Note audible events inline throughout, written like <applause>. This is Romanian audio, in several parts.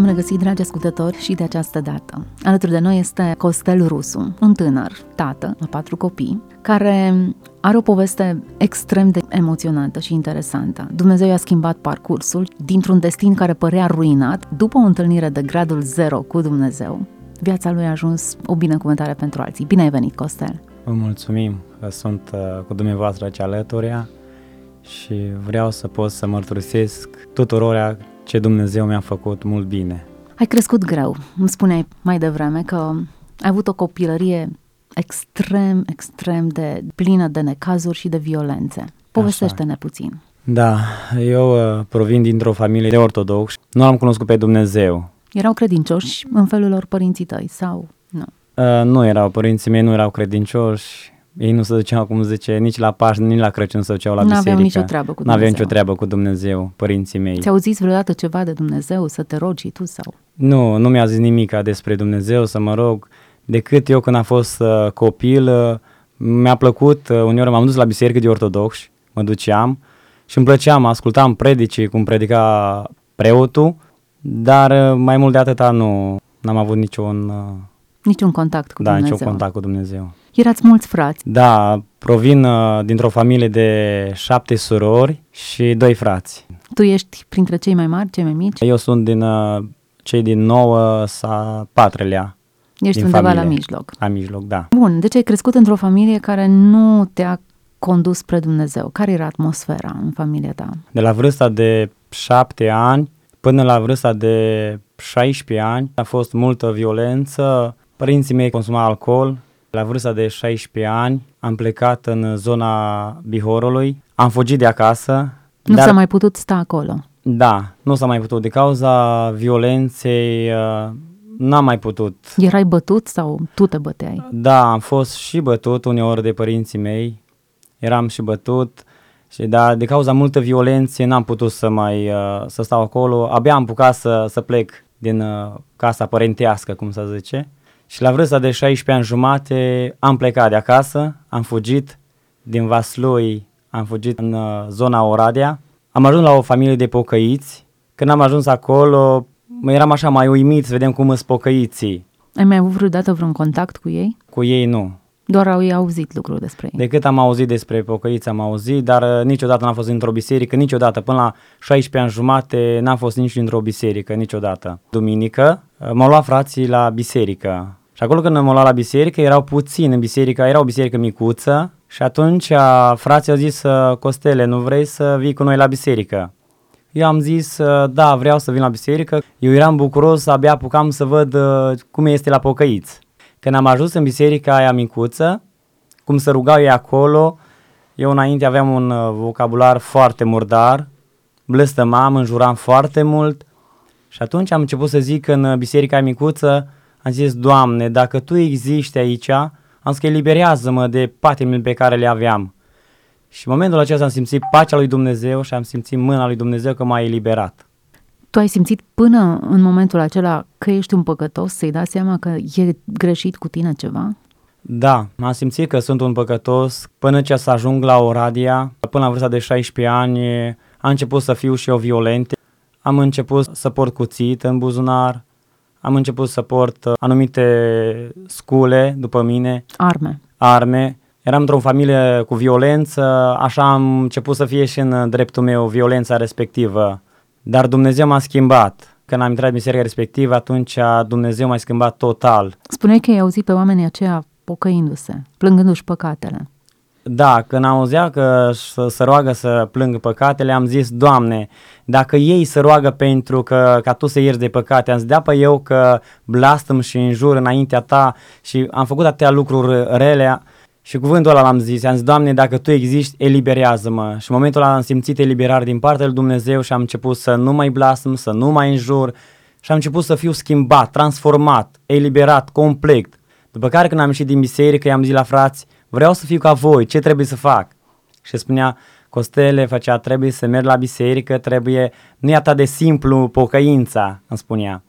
V-am regăsit, dragi ascultători, și de această dată. Alături de noi este Costel Rusu, un tânăr, tată a patru copii, care are o poveste extrem de emoționantă și interesantă. Dumnezeu i-a schimbat parcursul dintr-un destin care părea ruinat, după o întâlnire de gradul zero cu Dumnezeu. Viața lui a ajuns o binecuvântare pentru alții. Bine ai venit, Costel! Vă mulțumim că sunt uh, cu dumneavoastră aici alături și vreau să pot să mărturisesc tuturor ce Dumnezeu mi-a făcut mult bine. Ai crescut greu. Îmi spuneai mai devreme că ai avut o copilărie extrem, extrem de plină de necazuri și de violențe. Povestește-ne puțin. Da, eu uh, provin dintr-o familie de ortodox. Nu am cunoscut pe Dumnezeu. Erau credincioși în felul lor părinții tăi sau nu? Uh, nu erau, părinții mei nu erau credincioși. Ei nu se duceau, cum zice, nici la Paști, nici la Crăciun se duceau la N-aveau biserică. nicio treabă cu N-aveau Dumnezeu. nicio treabă cu Dumnezeu, părinții mei. Ți-au zis vreodată ceva de Dumnezeu să te rogi și tu sau? Nu, nu mi-a zis nimic despre Dumnezeu, să mă rog. Decât eu când am fost uh, copil, uh, mi-a plăcut, uh, uneori m-am dus la biserică de ortodoxi, mă duceam și îmi plăcea, mă ascultam predicii, cum predica preotul, dar uh, mai mult de atâta nu, n-am avut niciun, uh, Niciun contact cu da, Dumnezeu. niciun contact cu Dumnezeu. Erați mulți frați. Da, provin uh, dintr-o familie de șapte surori și doi frați. Tu ești printre cei mai mari, cei mai mici? Eu sunt din uh, cei din nouă sau patrulea, Ești din undeva familie. la mijloc. la mijloc, da. Bun, deci ai crescut într-o familie care nu te-a condus spre Dumnezeu. Care era atmosfera în familia ta? De la vârsta de 7 ani până la vârsta de 16 ani a fost multă violență. Părinții mei consumau alcool. La vârsta de 16 ani am plecat în zona Bihorului. Am fugit de acasă. Nu dar, s-a mai putut sta acolo. Da, nu s-a mai putut. De cauza violenței uh, n-am mai putut. Erai bătut sau tu te băteai? Da, am fost și bătut uneori de părinții mei. Eram și bătut. Și da, de cauza multă violențe n-am putut să mai uh, să stau acolo. Abia am apucat să, să plec din uh, casa părintească, cum să zice. Și la vârsta de 16 ani jumate am plecat de acasă, am fugit din Vaslui, am fugit în uh, zona Oradea. Am ajuns la o familie de pocăiți. Când am ajuns acolo, mă eram așa mai uimit să vedem cum sunt pocăiții. Ai mai avut vreodată vreun contact cu ei? Cu ei nu. Doar au ei auzit lucruri despre ei. Decât am auzit despre pocăiți, am auzit, dar uh, niciodată n-am fost într-o biserică, niciodată. Până la 16 ani jumate n-am fost nici într-o biserică, niciodată. Duminică uh, m-au luat frații la biserică. Și acolo când m-au luat la biserică, erau puțini în biserică, era o biserică micuță și atunci uh, frații au zis, uh, Costele, nu vrei să vii cu noi la biserică? Eu am zis, uh, da, vreau să vin la biserică. Eu eram bucuros, abia apucam să văd uh, cum este la pocăiți. Când am ajuns în biserica aia micuță, cum se rugau ei acolo, eu înainte aveam un uh, vocabular foarte murdar, blăstămam, înjuram foarte mult și atunci am început să zic în uh, biserica aia micuță, am zis, Doamne, dacă Tu existi aici, am zis că eliberează-mă de patimile pe care le aveam. Și în momentul acesta am simțit pacea lui Dumnezeu și am simțit mâna lui Dumnezeu că m-a eliberat. Tu ai simțit până în momentul acela că ești un păcătos, să-i dai seama că e greșit cu tine ceva? Da, am simțit că sunt un păcătos până ce să ajung la Oradea. Până la vârsta de 16 ani am început să fiu și eu violent. Am început să port cuțit în buzunar. Am început să port uh, anumite scule după mine, Arme. arme. Eram într-o familie cu violență, așa am început să fie și în dreptul meu violența respectivă. Dar Dumnezeu m-a schimbat. Când am intrat în biserica respectivă, atunci Dumnezeu m-a schimbat total. Spuneai că ai auzit pe oamenii aceia pocăindu-se, plângându-și păcatele. Da, când auzea că să se roagă să plâng păcatele, am zis, Doamne, dacă ei se roagă pentru că ca Tu să ierți de păcate, am zis, da pe eu că blastăm și înjur înaintea Ta și am făcut atâtea lucruri rele și cuvântul ăla l-am zis, am zis, Doamne, dacă Tu existi, eliberează-mă. Și în momentul ăla am simțit eliberare din partea lui Dumnezeu și am început să nu mai blastăm, să nu mai înjur și am început să fiu schimbat, transformat, eliberat, complet. După care când am ieșit din biserică, i-am zis la frați, vreau să fiu ca voi, ce trebuie să fac? Și spunea, Costele făcea, trebuie să merg la biserică, trebuie, nu e atât de simplu pocăința, îmi spunea.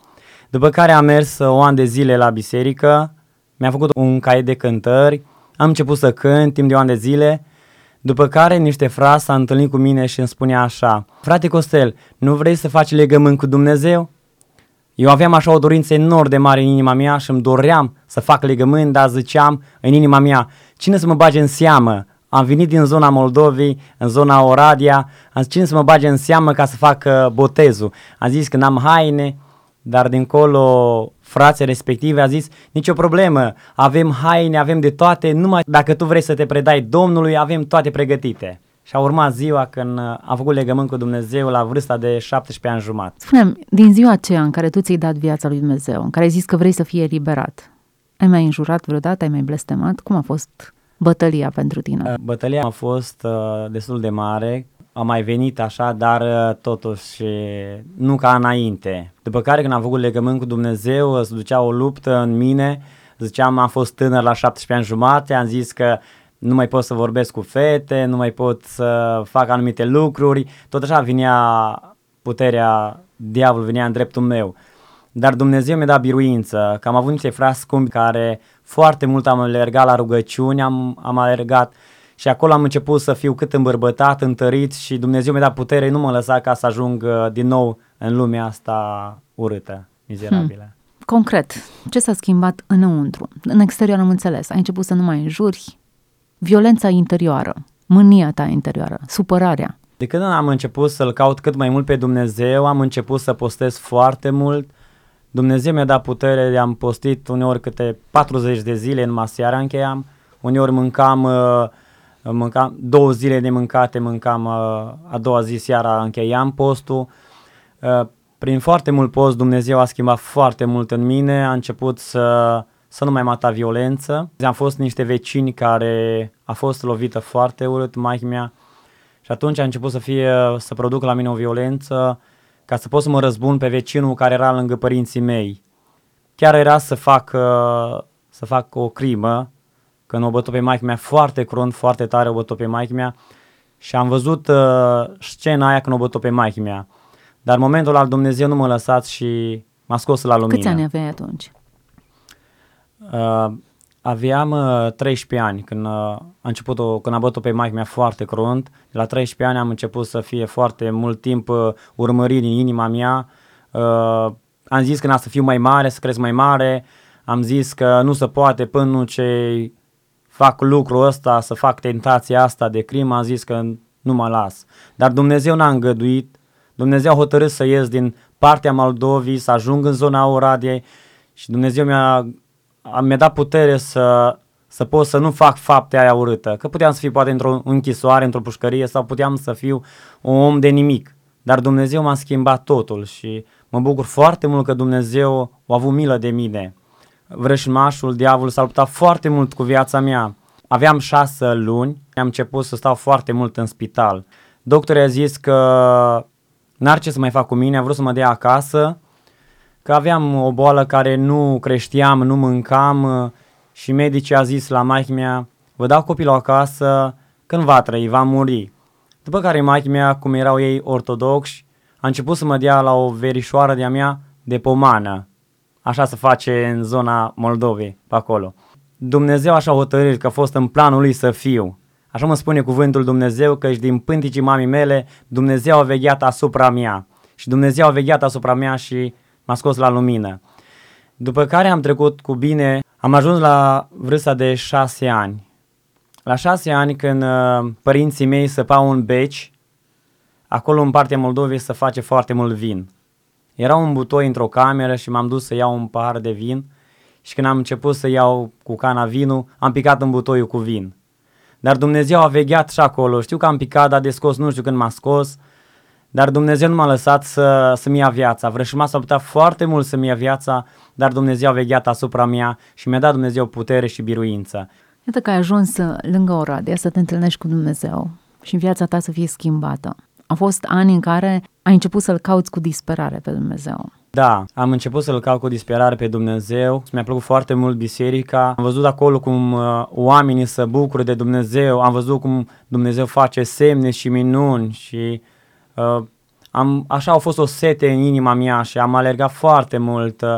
După care am mers uh, o an de zile la biserică, mi-a făcut un caiet de cântări, am început să cânt timp de o an de zile, după care niște frați s-a întâlnit cu mine și îmi spunea așa, frate Costel, nu vrei să faci legământ cu Dumnezeu? Eu aveam așa o dorință enorm de mare în inima mea și îmi doream să fac legământ, dar ziceam în inima mea, cine să mă bage în seamă? Am venit din zona Moldovei, în zona Oradia, am zis cine să mă bage în seamă ca să fac uh, botezul. Am zis că n-am haine, dar dincolo frații respective a zis, nicio problemă, avem haine, avem de toate, numai dacă tu vrei să te predai Domnului, avem toate pregătite. Și a urmat ziua când uh, am făcut legământ cu Dumnezeu la vârsta de 17 ani jumătate. spune din ziua aceea în care tu ți-ai dat viața lui Dumnezeu, în care ai zis că vrei să fie eliberat, ai mai înjurat vreodată, ai mai blestemat? Cum a fost bătălia pentru tine? Uh, bătălia a fost uh, destul de mare, a mai venit așa, dar uh, totuși nu ca înainte. După care când am făcut legământ cu Dumnezeu, se ducea o luptă în mine, ziceam am fost tânăr la 17 ani jumate, am zis că nu mai pot să vorbesc cu fete, nu mai pot să fac anumite lucruri, tot așa vinea puterea, diavolul venea în dreptul meu. Dar Dumnezeu mi-a dat biruință, că am avut niște frați scumpi care foarte mult am alergat la rugăciuni, am, am alergat și acolo am început să fiu cât îmbărbătat, întărit și Dumnezeu mi-a dat putere, nu mă lăsa ca să ajung uh, din nou în lumea asta urâtă, mizerabilă. Hmm. Concret, ce s-a schimbat înăuntru? În exterior am înțeles, ai început să nu mai înjuri, violența interioară, mânia ta interioară, supărarea. De când am început să-L caut cât mai mult pe Dumnezeu, am început să postez foarte mult, Dumnezeu mi-a dat putere, am postit uneori câte 40 de zile, în seara încheiam, uneori mâncam, uh, mâncam două zile de mâncate, mâncam uh, a doua zi seara încheiam postul. Uh, prin foarte mult post Dumnezeu a schimbat foarte mult în mine, a început să, să nu mai mata violență. Am fost niște vecini care a fost lovită foarte urât, maică mea, și atunci a început să fie, să producă la mine o violență, ca să pot să mă răzbun pe vecinul care era lângă părinții mei. Chiar era să fac, să fac o crimă, când o bătut pe maică mea foarte crunt, foarte tare o bătut pe maică mea și am văzut uh, scena aia când o bătut pe maică mea. Dar în momentul al Dumnezeu nu m-a lăsat și m-a scos la lumină. Câți ani aveai atunci? Uh, Aveam uh, 13 ani când uh, a început o, când a bătut pe maică mea foarte crunt. De la 13 ani am început să fie foarte mult timp uh, urmărit din inima mea. Uh, am zis că n-a să fiu mai mare, să cresc mai mare. Am zis că nu se poate până ce fac lucrul ăsta, să fac tentația asta de crimă, am zis că nu mă las. Dar Dumnezeu n-a îngăduit. Dumnezeu a hotărât să ies din partea Moldovii, să ajung în zona Oradiei și Dumnezeu mi-a mi-a dat putere să, să pot să nu fac fapte aia urâtă. Că puteam să fiu poate într-o închisoare, într-o pușcărie sau puteam să fiu un om de nimic. Dar Dumnezeu m-a schimbat totul și mă bucur foarte mult că Dumnezeu a avut milă de mine. Vrășmașul, diavolul s-a luptat foarte mult cu viața mea. Aveam șase luni, am început să stau foarte mult în spital. Doctorul a zis că n-ar ce să mai fac cu mine, a vrut să mă dea acasă, că aveam o boală care nu creșteam, nu mâncam uh, și medicii a zis la maică mea, vă dau copilul acasă, când va trăi, va muri. După care maică mea, cum erau ei ortodoxi, a început să mă dea la o verișoară de-a mea de pomană. Așa se face în zona Moldovei, pe acolo. Dumnezeu așa hotărât că a fost în planul lui să fiu. Așa mă spune cuvântul Dumnezeu că și din pânticii mamii mele Dumnezeu a vegheat asupra mea. Și Dumnezeu a vegheat asupra mea și m-a scos la lumină. După care am trecut cu bine, am ajuns la vârsta de șase ani. La șase ani când uh, părinții mei săpau un beci, acolo în partea Moldovei se face foarte mult vin. Era un butoi într-o cameră și m-am dus să iau un pahar de vin și când am început să iau cu cana vinul, am picat în butoiul cu vin. Dar Dumnezeu a vegheat și acolo. Știu că am picat, dar de scos nu știu când m-a scos. Dar Dumnezeu nu m-a lăsat să, să-mi ia viața. Vrășma s-a putea foarte mult să-mi ia viața, dar Dumnezeu a vegheat asupra mea și mi-a dat Dumnezeu putere și biruință. Iată că ai ajuns lângă Oradea să te întâlnești cu Dumnezeu și viața ta să fie schimbată. Au fost ani în care ai început să-L cauți cu disperare pe Dumnezeu. Da, am început să-L caut cu disperare pe Dumnezeu, mi-a plăcut foarte mult biserica, am văzut acolo cum uh, oamenii se bucură de Dumnezeu, am văzut cum Dumnezeu face semne și minuni și uh, am, așa a fost o sete în inima mea și am alergat foarte mult, uh,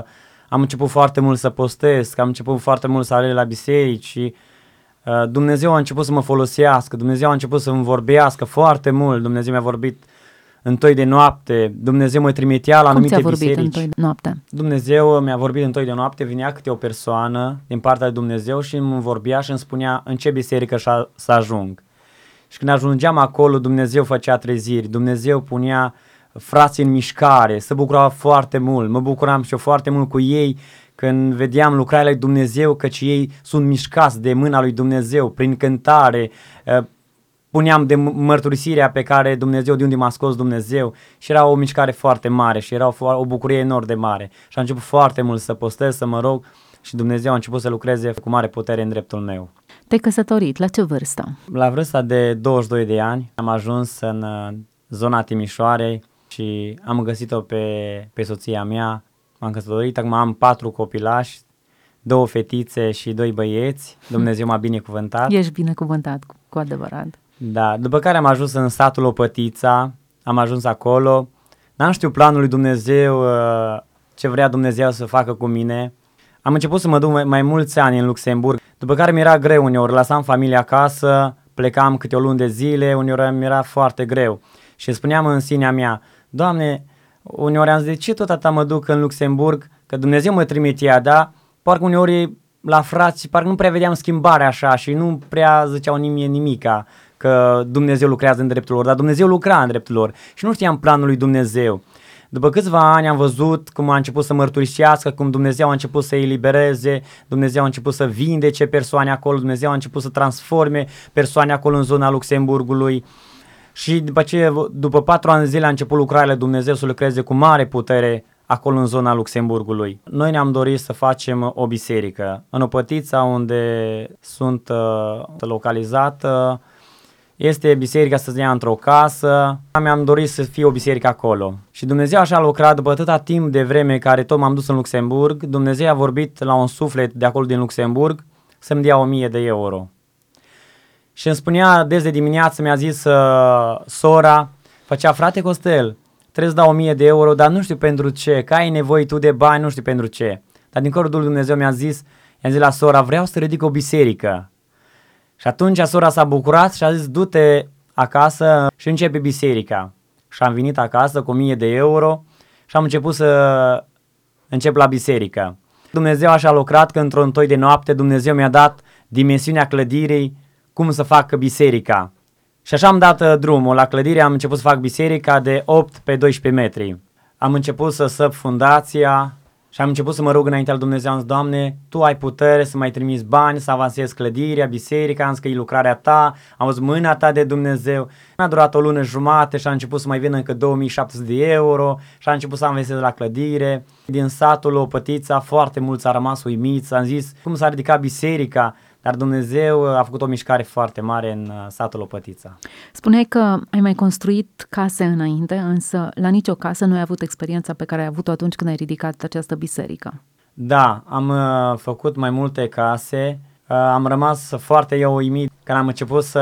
am început foarte mult să postez, am început foarte mult să alerg la biserici și uh, Dumnezeu a început să mă folosească, Dumnezeu a început să-mi vorbească foarte mult, Dumnezeu mi-a vorbit întoi de noapte, Dumnezeu mă trimitea la Cum anumite ți-a vorbit biserici. întoi de noapte? Dumnezeu mi-a vorbit întoi de noapte, vinea câte o persoană din partea lui Dumnezeu și îmi vorbea și îmi spunea în ce biserică șa- să ajung. Și când ajungeam acolo, Dumnezeu făcea treziri, Dumnezeu punea frații în mișcare, se bucura foarte mult, mă bucuram și eu foarte mult cu ei când vedeam lucrarea lui Dumnezeu, căci ei sunt mișcați de mâna lui Dumnezeu, prin cântare, eh, puneam de m- mărturisirea pe care Dumnezeu, de unde m-a scos Dumnezeu. Și era o mișcare foarte mare și era o, fo- o bucurie enorm de mare. Și am început foarte mult să postez, să mă rog. Și Dumnezeu a început să lucreze cu mare putere în dreptul meu. Te-ai căsătorit, la ce vârstă? La vârsta de 22 de ani am ajuns în uh, zona Timișoarei și am găsit-o pe, pe soția mea, m-am căsătorit, acum am patru copilași, două fetițe și doi băieți, Dumnezeu m-a binecuvântat. Ești binecuvântat cu, cu adevărat. Da, după care am ajuns în satul Opătița, am ajuns acolo, n-am știut planul lui Dumnezeu, uh, ce vrea Dumnezeu să facă cu mine. Am început să mă duc mai, mai mulți ani în Luxemburg, după care mi-era greu uneori, lăsam familia acasă, plecam câte o lună de zile, uneori mi-era foarte greu. Și spuneam în sinea mea, Doamne, uneori am zis, de ce tot atâta mă duc în Luxemburg, că Dumnezeu mă trimitea, da? Parcă uneori la frați, parcă nu prea vedeam schimbare așa și nu prea ziceau nimeni nimica că Dumnezeu lucrează în dreptul lor, dar Dumnezeu lucra în dreptul lor și nu știam planul lui Dumnezeu. După câțiva ani am văzut cum a început să mărturisească, cum Dumnezeu a început să elibereze, Dumnezeu a început să vindece persoane acolo, Dumnezeu a început să transforme persoane acolo în zona Luxemburgului. Și după ce, după patru ani de zile a început lucrarea lui Dumnezeu să lucreze cu mare putere acolo în zona Luxemburgului. Noi ne-am dorit să facem o biserică. În Opătița, unde sunt uh, localizată, este biserica să se ia într-o casă. Mi-am dorit să fie o biserică acolo. Și Dumnezeu așa a lucrat după atâta timp de vreme care tot m-am dus în Luxemburg. Dumnezeu a vorbit la un suflet de acolo din Luxemburg să-mi dea 1000 de euro. Și îmi spunea des de dimineață, mi-a zis uh, sora, făcea frate Costel, trebuie să dau 1000 de euro, dar nu știu pentru ce, că ai nevoie tu de bani, nu știu pentru ce. Dar din corul lui Dumnezeu mi-a zis, i-am zis la sora, vreau să ridic o biserică. Și atunci sora s-a bucurat și a zis, du-te acasă și începe biserica. Și am venit acasă cu 1000 de euro și am început să încep la biserică. Dumnezeu așa a lucrat că într-o întoi de noapte Dumnezeu mi-a dat dimensiunea clădirii, cum să fac biserica. Și așa am dat uh, drumul. La clădire am început să fac biserica de 8 pe 12 metri. Am început să săp fundația și am început să mă rog înaintea lui Dumnezeu. Am zis, Doamne, Tu ai putere să mai trimiți bani, să avansezi clădirea, biserica, am zis că e lucrarea Ta, am văzut mâna Ta de Dumnezeu. A durat o lună jumate și a început să mai vină încă 2700 de euro și a început să avansez la clădire. Din satul Opătița, foarte mulți a rămas uimiți, am zis cum s-a ridicat biserica, dar Dumnezeu a făcut o mișcare foarte mare în uh, satul Opătița. Spuneai că ai mai construit case înainte, însă la nicio casă nu ai avut experiența pe care ai avut-o atunci când ai ridicat această biserică. Da, am uh, făcut mai multe case, uh, am rămas foarte eu uimit când am început să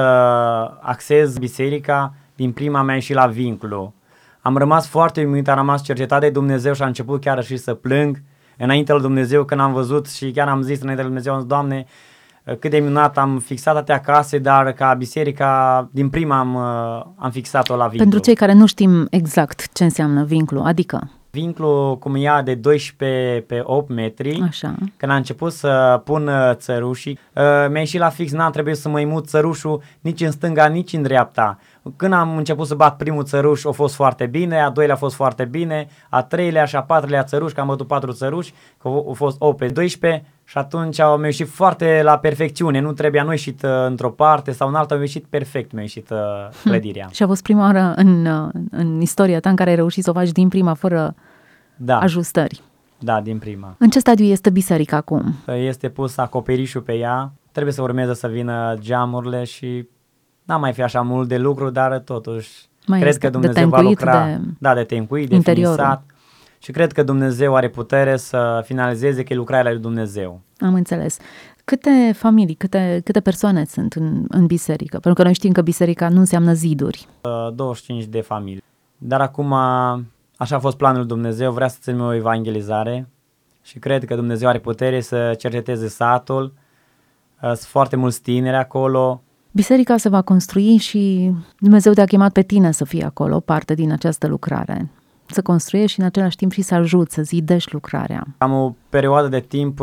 axez biserica, din prima mea și la vinculu. Am rămas foarte uimit, am rămas cercetat de Dumnezeu și am început chiar și să plâng înainte lui Dumnezeu când am văzut și chiar am zis înainte lui Dumnezeu, am zis, Doamne, cât de minunat am fixat atâtea case, dar ca biserica din prima am, uh, am fixat-o la vinclu. Pentru cei care nu știm exact ce înseamnă vinclu, adică Vinclu cum ea de 12 pe 8 metri, Așa. când a început să pun uh, țărușii, uh, mi-a ieșit la fix, n-am trebuit să mai mut țărușul nici în stânga, nici în dreapta. Când am început să bat primul țăruș, a fost foarte bine, a doilea a fost foarte bine, a treilea și a patrulea țăruș, că am bătut patru țăruși, că au fost 8 pe 12 și atunci au ieșit foarte la perfecțiune, nu trebuia, nu a ieșit uh, într-o parte sau în alta, au ieșit perfect, mi-a ieșit uh, clădirea. Și a fost prima oară în, uh, în istoria ta în care ai reușit să o faci din prima, fără Da, ajustări. da, din prima. În ce stadiu este biserica acum? Este pus acoperișul pe ea, trebuie să urmeze să vină geamurile și n-am mai fi așa mult de lucru, dar totuși Mai cred este că de Dumnezeu va tencuit, lucra. de Da, de tencuit, de interiorul. finisat. și cred că Dumnezeu are putere să finalizeze că e lucrarea lui Dumnezeu. Am înțeles. Câte familii, câte, câte persoane sunt în, în biserică? Pentru că noi știm că biserica nu înseamnă ziduri. 25 de familii. Dar acum, așa a fost planul lui Dumnezeu, vrea să ținem o evangelizare și cred că Dumnezeu are putere să cerceteze satul. Sunt foarte mulți tineri acolo. Biserica se va construi și Dumnezeu te-a chemat pe tine să fii acolo, parte din această lucrare. Să construiești și în același timp și să ajuți, să zidești lucrarea. Am o perioadă de timp,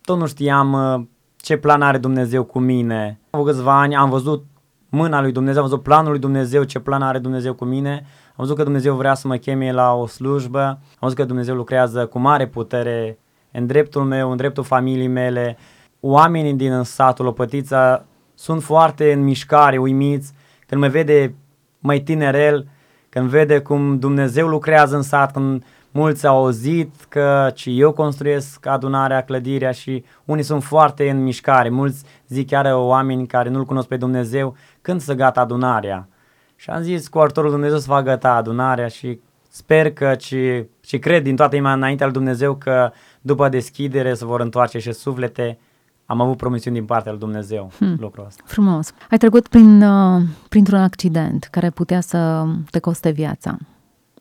tot nu știam ce plan are Dumnezeu cu mine. Am câțiva ani, am văzut mâna lui Dumnezeu, am văzut planul lui Dumnezeu, ce plan are Dumnezeu cu mine. Am văzut că Dumnezeu vrea să mă cheme la o slujbă, am văzut că Dumnezeu lucrează cu mare putere în dreptul meu, în dreptul familiei mele. Oamenii din satul Lopătița sunt foarte în mișcare, uimiți, când mă vede mai tinerel, când vede cum Dumnezeu lucrează în sat, când mulți au auzit că și eu construiesc adunarea, clădirea și unii sunt foarte în mișcare. Mulți zic chiar oameni care nu-L cunosc pe Dumnezeu când să gata adunarea. Și am zis cu ajutorul Dumnezeu să va gata adunarea și sper că și, și cred din toată inima înaintea lui Dumnezeu că după deschidere se vor întoarce și suflete. Am avut promisiuni din partea lui Dumnezeu hmm. lucrul ăsta. Frumos. Ai trecut prin, uh, printr-un accident care putea să te coste viața.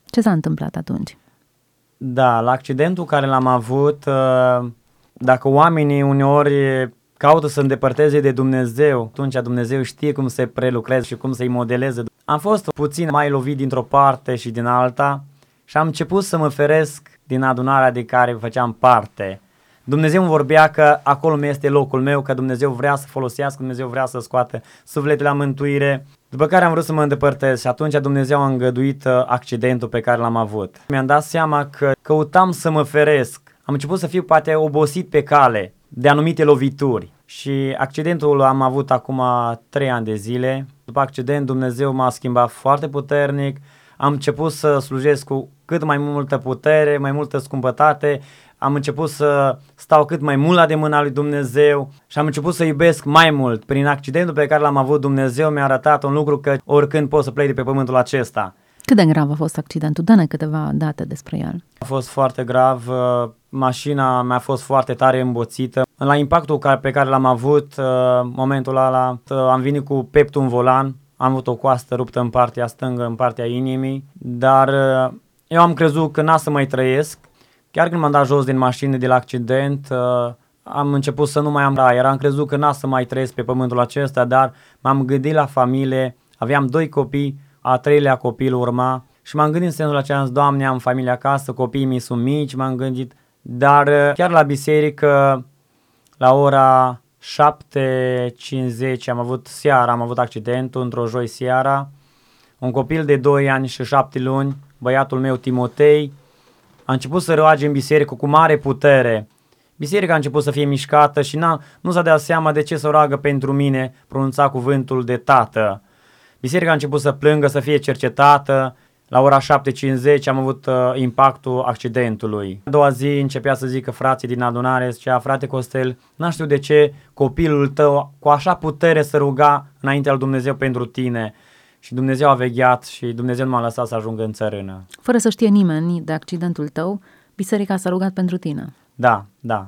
Ce s-a întâmplat atunci? Da, la accidentul care l-am avut, uh, dacă oamenii uneori caută să îndepărteze de Dumnezeu, atunci Dumnezeu știe cum să prelucreze și cum să-i modeleze. Am fost puțin mai lovit dintr-o parte și din alta și am început să mă feresc din adunarea de care făceam parte. Dumnezeu îmi vorbea că acolo mi este locul meu, că Dumnezeu vrea să folosească, Dumnezeu vrea să scoată sufletele la mântuire. După care am vrut să mă îndepărtez și atunci Dumnezeu a îngăduit uh, accidentul pe care l-am avut. Mi-am dat seama că căutam să mă feresc. Am început să fiu poate obosit pe cale de anumite lovituri. Și accidentul am avut acum 3 ani de zile. După accident Dumnezeu m-a schimbat foarte puternic. Am început să slujesc cu cât mai multă putere, mai multă scumpătate. Am început să stau cât mai mult la de mâna lui Dumnezeu și am început să iubesc mai mult. Prin accidentul pe care l-am avut, Dumnezeu mi-a arătat un lucru că oricând pot să plec de pe pământul acesta. Cât de grav a fost accidentul? Dă-ne câteva date despre el. A fost foarte grav, uh, mașina mea a fost foarte tare îmboțită. La impactul pe care l-am avut, uh, momentul ăla, uh, am venit cu peptul în volan, am avut o coastă ruptă în partea stângă, în partea inimii, dar eu am crezut că n-a să mai trăiesc. Chiar când m-am dat jos din mașină de la accident, am început să nu mai am aer, am crezut că n-a să mai trăiesc pe pământul acesta, dar m-am gândit la familie, aveam doi copii, a treilea copil urma și m-am gândit în sensul acela, Doamne, am familie acasă, copiii mei sunt mici, m-am gândit, dar uh, chiar la biserică, la ora 7.50 am avut seara, am avut accidentul într-o joi seara, un copil de 2 ani și 7 luni, băiatul meu Timotei, a început să roage în biserică cu mare putere. Biserica a început să fie mișcată și n-a, nu s-a dat seama de ce să roagă pentru mine, pronunța cuvântul de tată. Biserica a început să plângă, să fie cercetată. La ora 7.50 am avut uh, impactul accidentului. A doua zi începea să zică frații din adunare, zicea, frate Costel, n știu de ce copilul tău cu așa putere să ruga înaintea lui Dumnezeu pentru tine. Și Dumnezeu a vegheat și Dumnezeu nu m-a lăsat să ajung în țărână. Fără să știe nimeni de accidentul tău, biserica s-a rugat pentru tine. Da, da.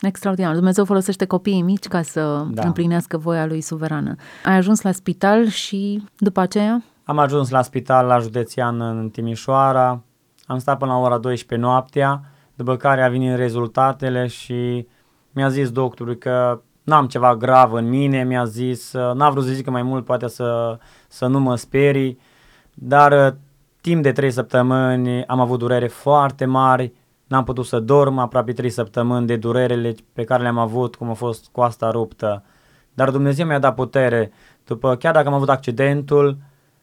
Extraordinar. Dumnezeu folosește copiii mici ca să da. împlinească voia lui suverană. Ai ajuns la spital și după aceea? Am ajuns la spital la județean în Timișoara, am stat până la ora 12 noaptea, după care a venit rezultatele și mi-a zis doctorul că n-am ceva grav în mine, mi-a zis, n-a vrut să zică mai mult, poate să, să nu mă sperii, dar timp de 3 săptămâni am avut durere foarte mari, N-am putut să dorm aproape 3 săptămâni de durerele pe care le-am avut, cum a fost coasta ruptă. Dar Dumnezeu mi-a dat putere. După, chiar dacă am avut accidentul,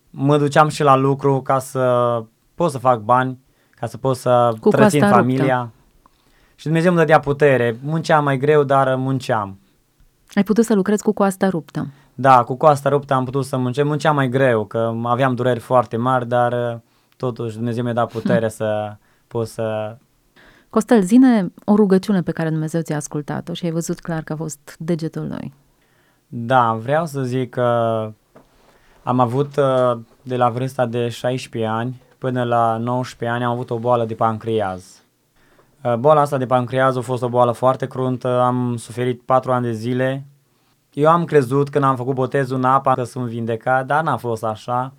mă duceam și la lucru ca să pot să fac bani, ca să pot să Cu trățin familia. Ruptă. Și Dumnezeu îmi dădea putere. Munceam mai greu, dar munceam. Ai putut să lucrezi cu coasta ruptă. Da, cu coasta ruptă am putut să muncesc. Munceam mai greu, că aveam dureri foarte mari, dar totuși Dumnezeu mi-a dat putere <laughs> să pot să Costel, zine o rugăciune pe care Dumnezeu ți-a ascultat-o și ai văzut clar că a fost degetul lui. Da, vreau să zic că am avut uh, de la vârsta de 16 ani până la 19 ani am avut o boală de pancreaz. Uh, boala asta de pancreaz a fost o boală foarte cruntă, am suferit 4 ani de zile. Eu am crezut când am făcut botezul în apă că sunt vindecat, dar n-a fost așa.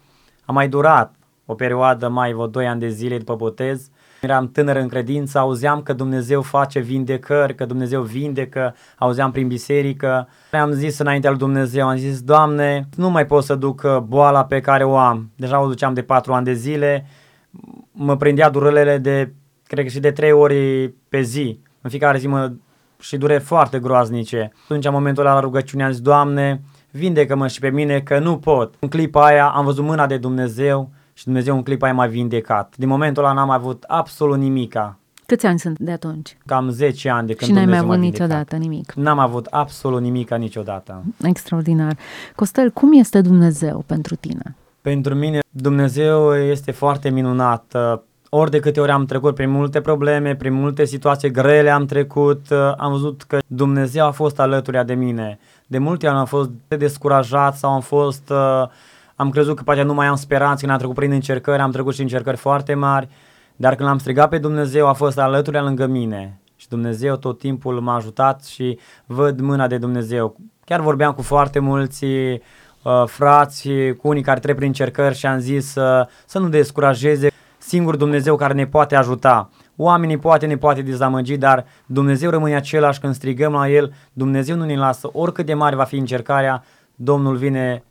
A mai durat o perioadă, mai vreo 2 ani de zile după botez. Eram tânăr în credință, auzeam că Dumnezeu face vindecări, că Dumnezeu vindecă, auzeam prin biserică. Am zis înaintea lui Dumnezeu, am zis, Doamne, nu mai pot să duc uh, boala pe care o am. Deja o duceam de patru ani de zile, mă prindea durelele de, cred că și de trei ori pe zi. În fiecare zi mă și dure foarte groaznice. Atunci, în momentul ăla la rugăciune, am zis, Doamne, vindecă-mă și pe mine că nu pot. În clipa aia am văzut mâna de Dumnezeu și Dumnezeu în clipa aia m-a vindecat. Din momentul ăla n-am avut absolut nimica. Câți ani sunt de atunci? Cam 10 ani de când și n-ai mai Dumnezeu avut m-a niciodată nimic. N-am avut absolut nimica niciodată. Extraordinar. Costel, cum este Dumnezeu pentru tine? Pentru mine Dumnezeu este foarte minunat. Ori de câte ori am trecut prin multe probleme, prin multe situații grele am trecut, am văzut că Dumnezeu a fost alături de mine. De multe ori am fost descurajat sau am fost uh, am crezut că poate nu mai am speranță când am trecut prin încercări, am trecut și încercări foarte mari, dar când l-am strigat pe Dumnezeu a fost alături lângă mine și Dumnezeu tot timpul m-a ajutat și văd mâna de Dumnezeu. Chiar vorbeam cu foarte mulți uh, frați, cu unii care trec prin încercări și am zis uh, să nu descurajeze, singur Dumnezeu care ne poate ajuta. Oamenii poate ne poate dezamăgi, dar Dumnezeu rămâne același când strigăm la El, Dumnezeu nu ne lasă, oricât de mare va fi încercarea, Domnul vine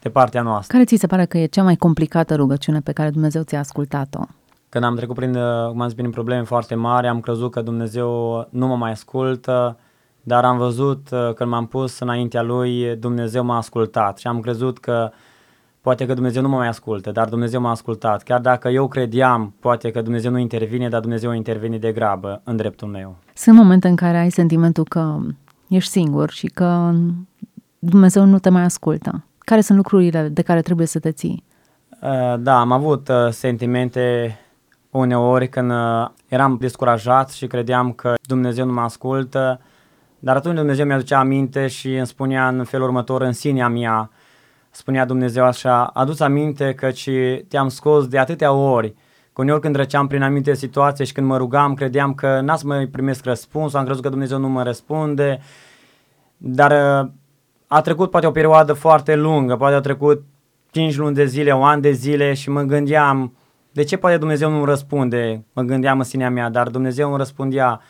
de partea noastră. Care ți se pare că e cea mai complicată rugăciune pe care Dumnezeu ți-a ascultat-o? Când am trecut prin, uh, cum am zis, prin probleme foarte mari, am crezut că Dumnezeu nu mă mai ascultă, dar am văzut uh, când m-am pus înaintea Lui, Dumnezeu m-a ascultat și am crezut că poate că Dumnezeu nu mă mai ascultă, dar Dumnezeu m-a ascultat. Chiar dacă eu credeam, poate că Dumnezeu nu intervine, dar Dumnezeu a intervenit de grabă în dreptul meu. Sunt momente în care ai sentimentul că ești singur și că Dumnezeu nu te mai ascultă. Care sunt lucrurile de care trebuie să te ții? Uh, da, am avut uh, sentimente uneori când uh, eram descurajat și credeam că Dumnezeu nu mă ascultă, dar atunci Dumnezeu mi-aducea aminte și îmi spunea în felul următor, în sinea mea, spunea Dumnezeu așa, adu aminte că te-am scos de atâtea ori, că uneori când treceam prin anumite situații și când mă rugam, credeam că n-a să mai primesc răspuns, am crezut că Dumnezeu nu mă răspunde, dar a trecut poate o perioadă foarte lungă, poate a trecut 5 luni de zile, un an de zile și mă gândeam, de ce poate Dumnezeu nu răspunde? Mă gândeam în sinea mea, dar Dumnezeu îmi răspundea.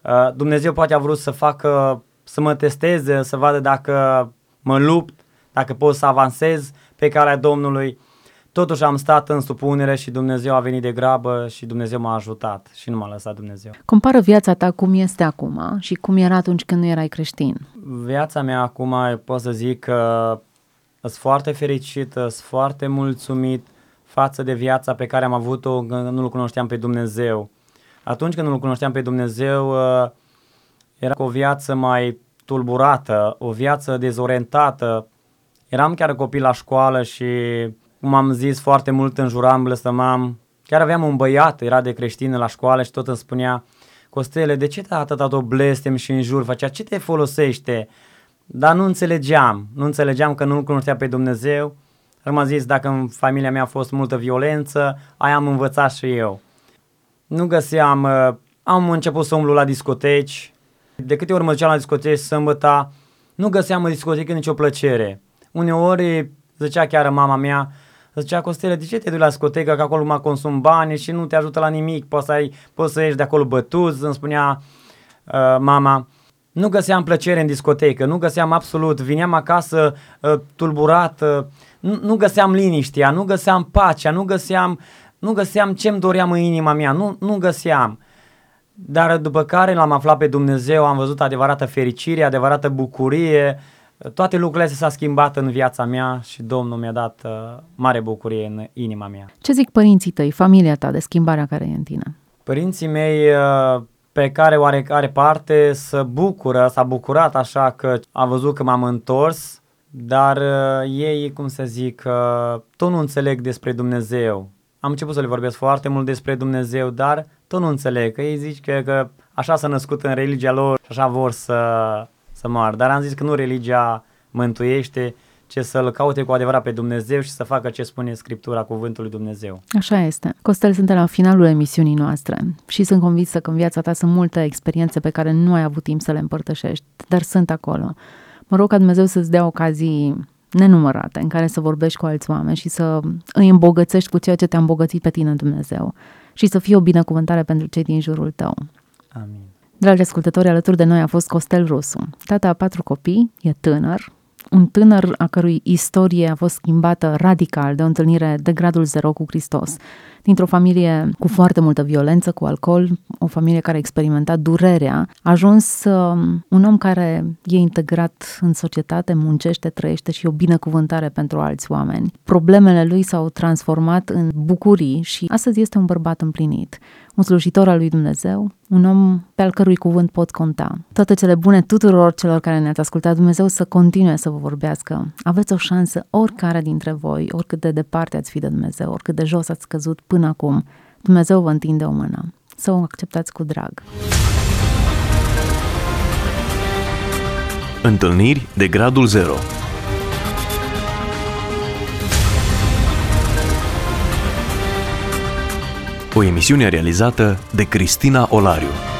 Uh, Dumnezeu poate a vrut să facă, să mă testeze, să vadă dacă mă lupt, dacă pot să avansez pe calea Domnului. Totuși am stat în supunere și Dumnezeu a venit de grabă și Dumnezeu m-a ajutat și nu m-a lăsat Dumnezeu. Compară viața ta cum este acum și cum era atunci când nu erai creștin. Viața mea acum pot să zic că sunt foarte fericit, sunt foarte mulțumit față de viața pe care am avut-o când nu-L cunoșteam pe Dumnezeu. Atunci când nu-L cunoșteam pe Dumnezeu era o viață mai tulburată, o viață dezorientată. Eram chiar copil la școală și cum am zis, foarte mult înjuram, blăstămam. Chiar aveam un băiat, era de creștin la școală și tot îmi spunea, Costele, de ce te atâta tot blestem și înjur? Facea, ce te folosește? Dar nu înțelegeam, nu înțelegeam că nu-L cunoștea pe Dumnezeu. Am zis, dacă în familia mea a fost multă violență, aia am învățat și eu. Nu găseam, uh, am început să umblu la discoteci, de câte ori mă duceam la discoteci sâmbătă, nu găseam în discotecă nicio plăcere. Uneori zicea chiar mama mea, Zicea Costele, de ce te duci la scotecă, că acolo mă consum bani și nu te ajută la nimic, poți să, ai, poți să ieși de acolo bătuz, îmi spunea uh, mama. Nu găseam plăcere în discotecă, nu găseam absolut, vineam acasă uh, tulburat, uh, nu, nu găseam liniștea, nu găseam pacea, nu găseam, nu găseam ce-mi doream în inima mea, nu, nu găseam. Dar după care l-am aflat pe Dumnezeu, am văzut adevărată fericire, adevărată bucurie, toate lucrurile astea s-au schimbat în viața mea și Domnul mi-a dat uh, mare bucurie în inima mea. Ce zic părinții tăi, familia ta de schimbarea care e în tine? Părinții mei uh, pe care oarecare parte să bucură, s-a bucurat așa că a văzut că m-am întors, dar uh, ei, cum să zic, uh, tot nu înțeleg despre Dumnezeu. Am început să le vorbesc foarte mult despre Dumnezeu, dar tot nu înțeleg, că ei zic că, că așa s-a născut în religia lor și așa vor să, să moară. Dar am zis că nu religia mântuiește, ce să-L caute cu adevărat pe Dumnezeu și să facă ce spune Scriptura, Cuvântul lui Dumnezeu. Așa este. Costel, suntem la finalul emisiunii noastre și sunt convinsă că în viața ta sunt multe experiențe pe care nu ai avut timp să le împărtășești, dar sunt acolo. Mă rog ca Dumnezeu să-ți dea ocazii nenumărate în care să vorbești cu alți oameni și să îi îmbogățești cu ceea ce te-a îmbogățit pe tine Dumnezeu și să fie o binecuvântare pentru cei din jurul tău. Amin. Dragi ascultători, alături de noi a fost Costel Rusu. Tata a patru copii, e tânăr, un tânăr a cărui istorie a fost schimbată radical de o întâlnire de gradul zero cu Hristos dintr-o familie cu foarte multă violență, cu alcool, o familie care a experimentat durerea, a ajuns uh, un om care e integrat în societate, muncește, trăiește și e o binecuvântare pentru alți oameni. Problemele lui s-au transformat în bucurii și astăzi este un bărbat împlinit un slujitor al lui Dumnezeu, un om pe al cărui cuvânt pot conta. Toate cele bune tuturor celor care ne-ați ascultat, Dumnezeu să continue să vă vorbească. Aveți o șansă oricare dintre voi, oricât de departe ați fi de Dumnezeu, oricât de jos ați căzut până acum, Dumnezeu vă întinde o mână. Să o acceptați cu drag. Întâlniri de gradul 0 O emisiune realizată de Cristina Olariu.